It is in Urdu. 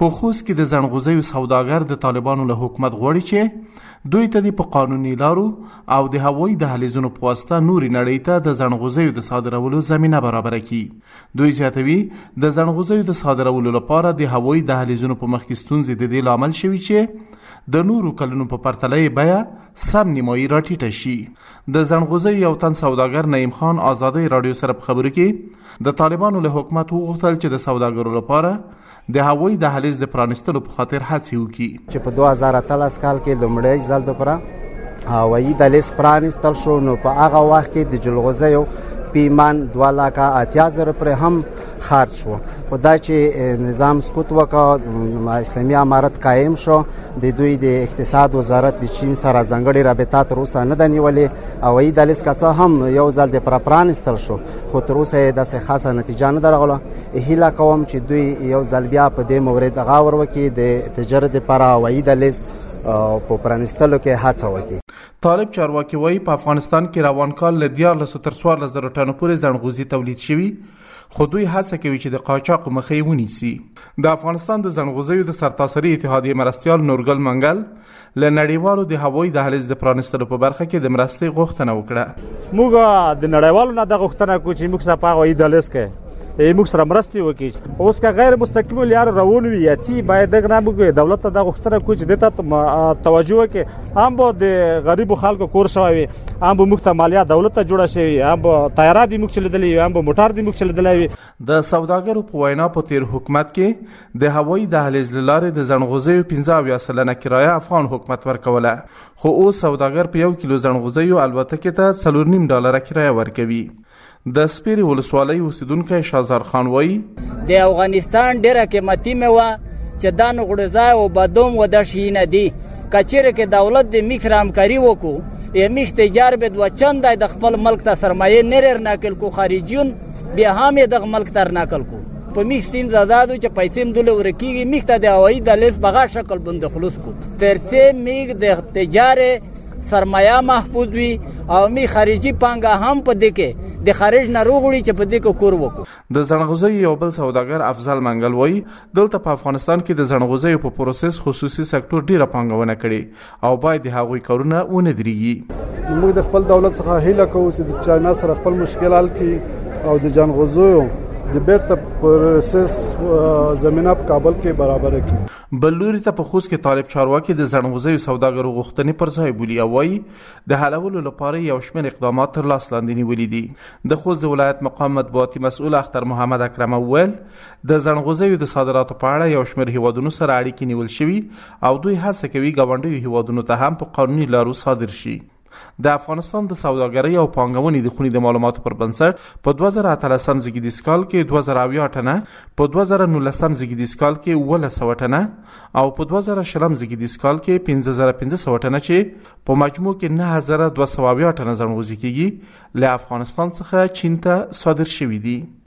په خوست کې د زنغوزیو سوداګر د طالبانو له حکومت غواړي چې دوی ته د په قانوني لارو او د هوایي دهلیزونو په واسطه نوري نړۍ ته د زنغوزیو د صادرولو زمينه برابر کړي. دوی زیاتوي، د زنغوزیو د صادرولو لپاره د هوایي دهلیزونو په مخ کې ستونزې د دې لامل شوي چې د نورو کلونو په پرتله بیا سم نیمایي راټیټه شي. د زنغوزي یو تن سوداګر نعیم خان آزادی رادیو سره په خبرو کې د طالبانو له حکومت وغوښتل چې د سوداګرو لپاره د هوایي دهلیز دهلیز د پرانستلو په خاطر هڅې وکړي چې په 2013 کال کې لومړی ځل د پرا هوایي دهلیز پرانستل شو نو په هغه وخت کې د جلغوزیو پیمان 2 لاکه اتیا پر هم خرج شو. خدای چې نظام سکوت وکړ اسلامي امارت قائم شو، د دوی د اقتصاد وزارت د چین سره ځنګړي رابطه تر اوسه نه د نیولې. او ای د لیس کڅه هم یو ځل د پرپران استل شو، خو تر اوسه د څه خاصه نتیجه نه درغله هیله کوم چې دوی یو ځل بیا په دې مورید غاور وکي د تجارت لپاره او ای د په پرانستلو کې هڅه وکړي. طالب چارواکي وایي، په افغانستان کې روان کال له 14 تر 14 زره ټنو پورې زنغوزي تولید شوی خو دوی هڅه کوي چې د قاچاق مخې ونیسي. د افغانستان د زنغوزیو د سرتاسري اتحادیه مرستیال نورګل منګل ل نړیوالو د هوایي دهلیز د پرانستلو په برخه کې د مرستې غوښتنه وکړه. موږ د نړیوالو نه د غوښتنه کوو چې موږ صفه هوایي دهلیز کې. موږ سره مرستې وکړي اوس که غیر مستقیم لار روان وي، یا چې باید دغه موږ دولت ته د غوښتنه کوي چې دته توجه وکړي. هم به د غریب خلکو کور شوی هم به موږ ته مالیه دولت ته جوړه شي هم به طیارات موږ چلیدلې هم به موټر دی موږ چلیدلې د سوداګرو په وینا په تیر حکومت کې د هوایي دهلیز لارې د زنغوزیو 15 سلنه کرایه افغان حکومت ورکوله. خو اوس سوداګر په یو کیلو زنغوزیو البته کې ته 3.5 ډالر کرایه ورکوي. د سپیری ولسوالۍ اوسیدونکو شازار خان وای د افغانستان ډیره قیمتي میوه چې دا نغړځای او بدوم و د شینه دی کچېره کې دولت د میخ رامکاری وکړو یې میخ تجار به دو چند د خپل ملک ته سرمایه نرر ناکل کو خارجيون بیا هم د ملک تر ناکل کو. په میخ سین زادادو چې پیسې مدل ورکیږي، میخ ته د هوایي د لیس بغا شکل بند خلوص کو. ترڅه میخ د تجارت سرمایه محفوظ وي او می خارجي پانګه هم په دې کې د خارج نه روغړي چې په دې کې کور وکړو. د زنغوزي یو بل سوداګر افضل منګل وای دلته په افغانستان کې د زنغوزي په پروسس خصوصي سکتور ډیره پانګونه کړي او باید د هغوی کارونه ونه درېږي موږ د خپل دولت څخه هیله کوو چې د چاینا سره خپل مشکل حل کړي او د جنغوزیو د بیرته پروسس زمينه په کابل کې برابر کړي. بلوري ته په خوست کې طالب چارواکي د زنغوزي سوداګرو غوښتنې پر ځای بولی او وایي، د حلولو لپاره یو شمېر اقدامات تر لاس لاندې نیولې دي. د خوست ولایت مقام مطبوعاتي مسؤل اختر محمد اکرم اول، د زنغوزي د صادراتو په اړه یو شمېر هیوادونو سره اړیکې نیول شوي او دوی هڅه کوي ګاونډي هیوادونو ته هم په قانوني لارو صادر شي. د افغانستان د سوداګرۍ او پانګونې د خونې د معلوماتو پر بنسټ په 2013 زیږدیز کال کې 2008 ټنه، په 2019 زیږدیز کال کې 1900 ټنه او په 2020 زیږدیز کال کې 15500 ټنه چې په مجموع کې 9200 ټنه زنغوزي کیږي له افغانستان څخه چین ته صادر شوې دي.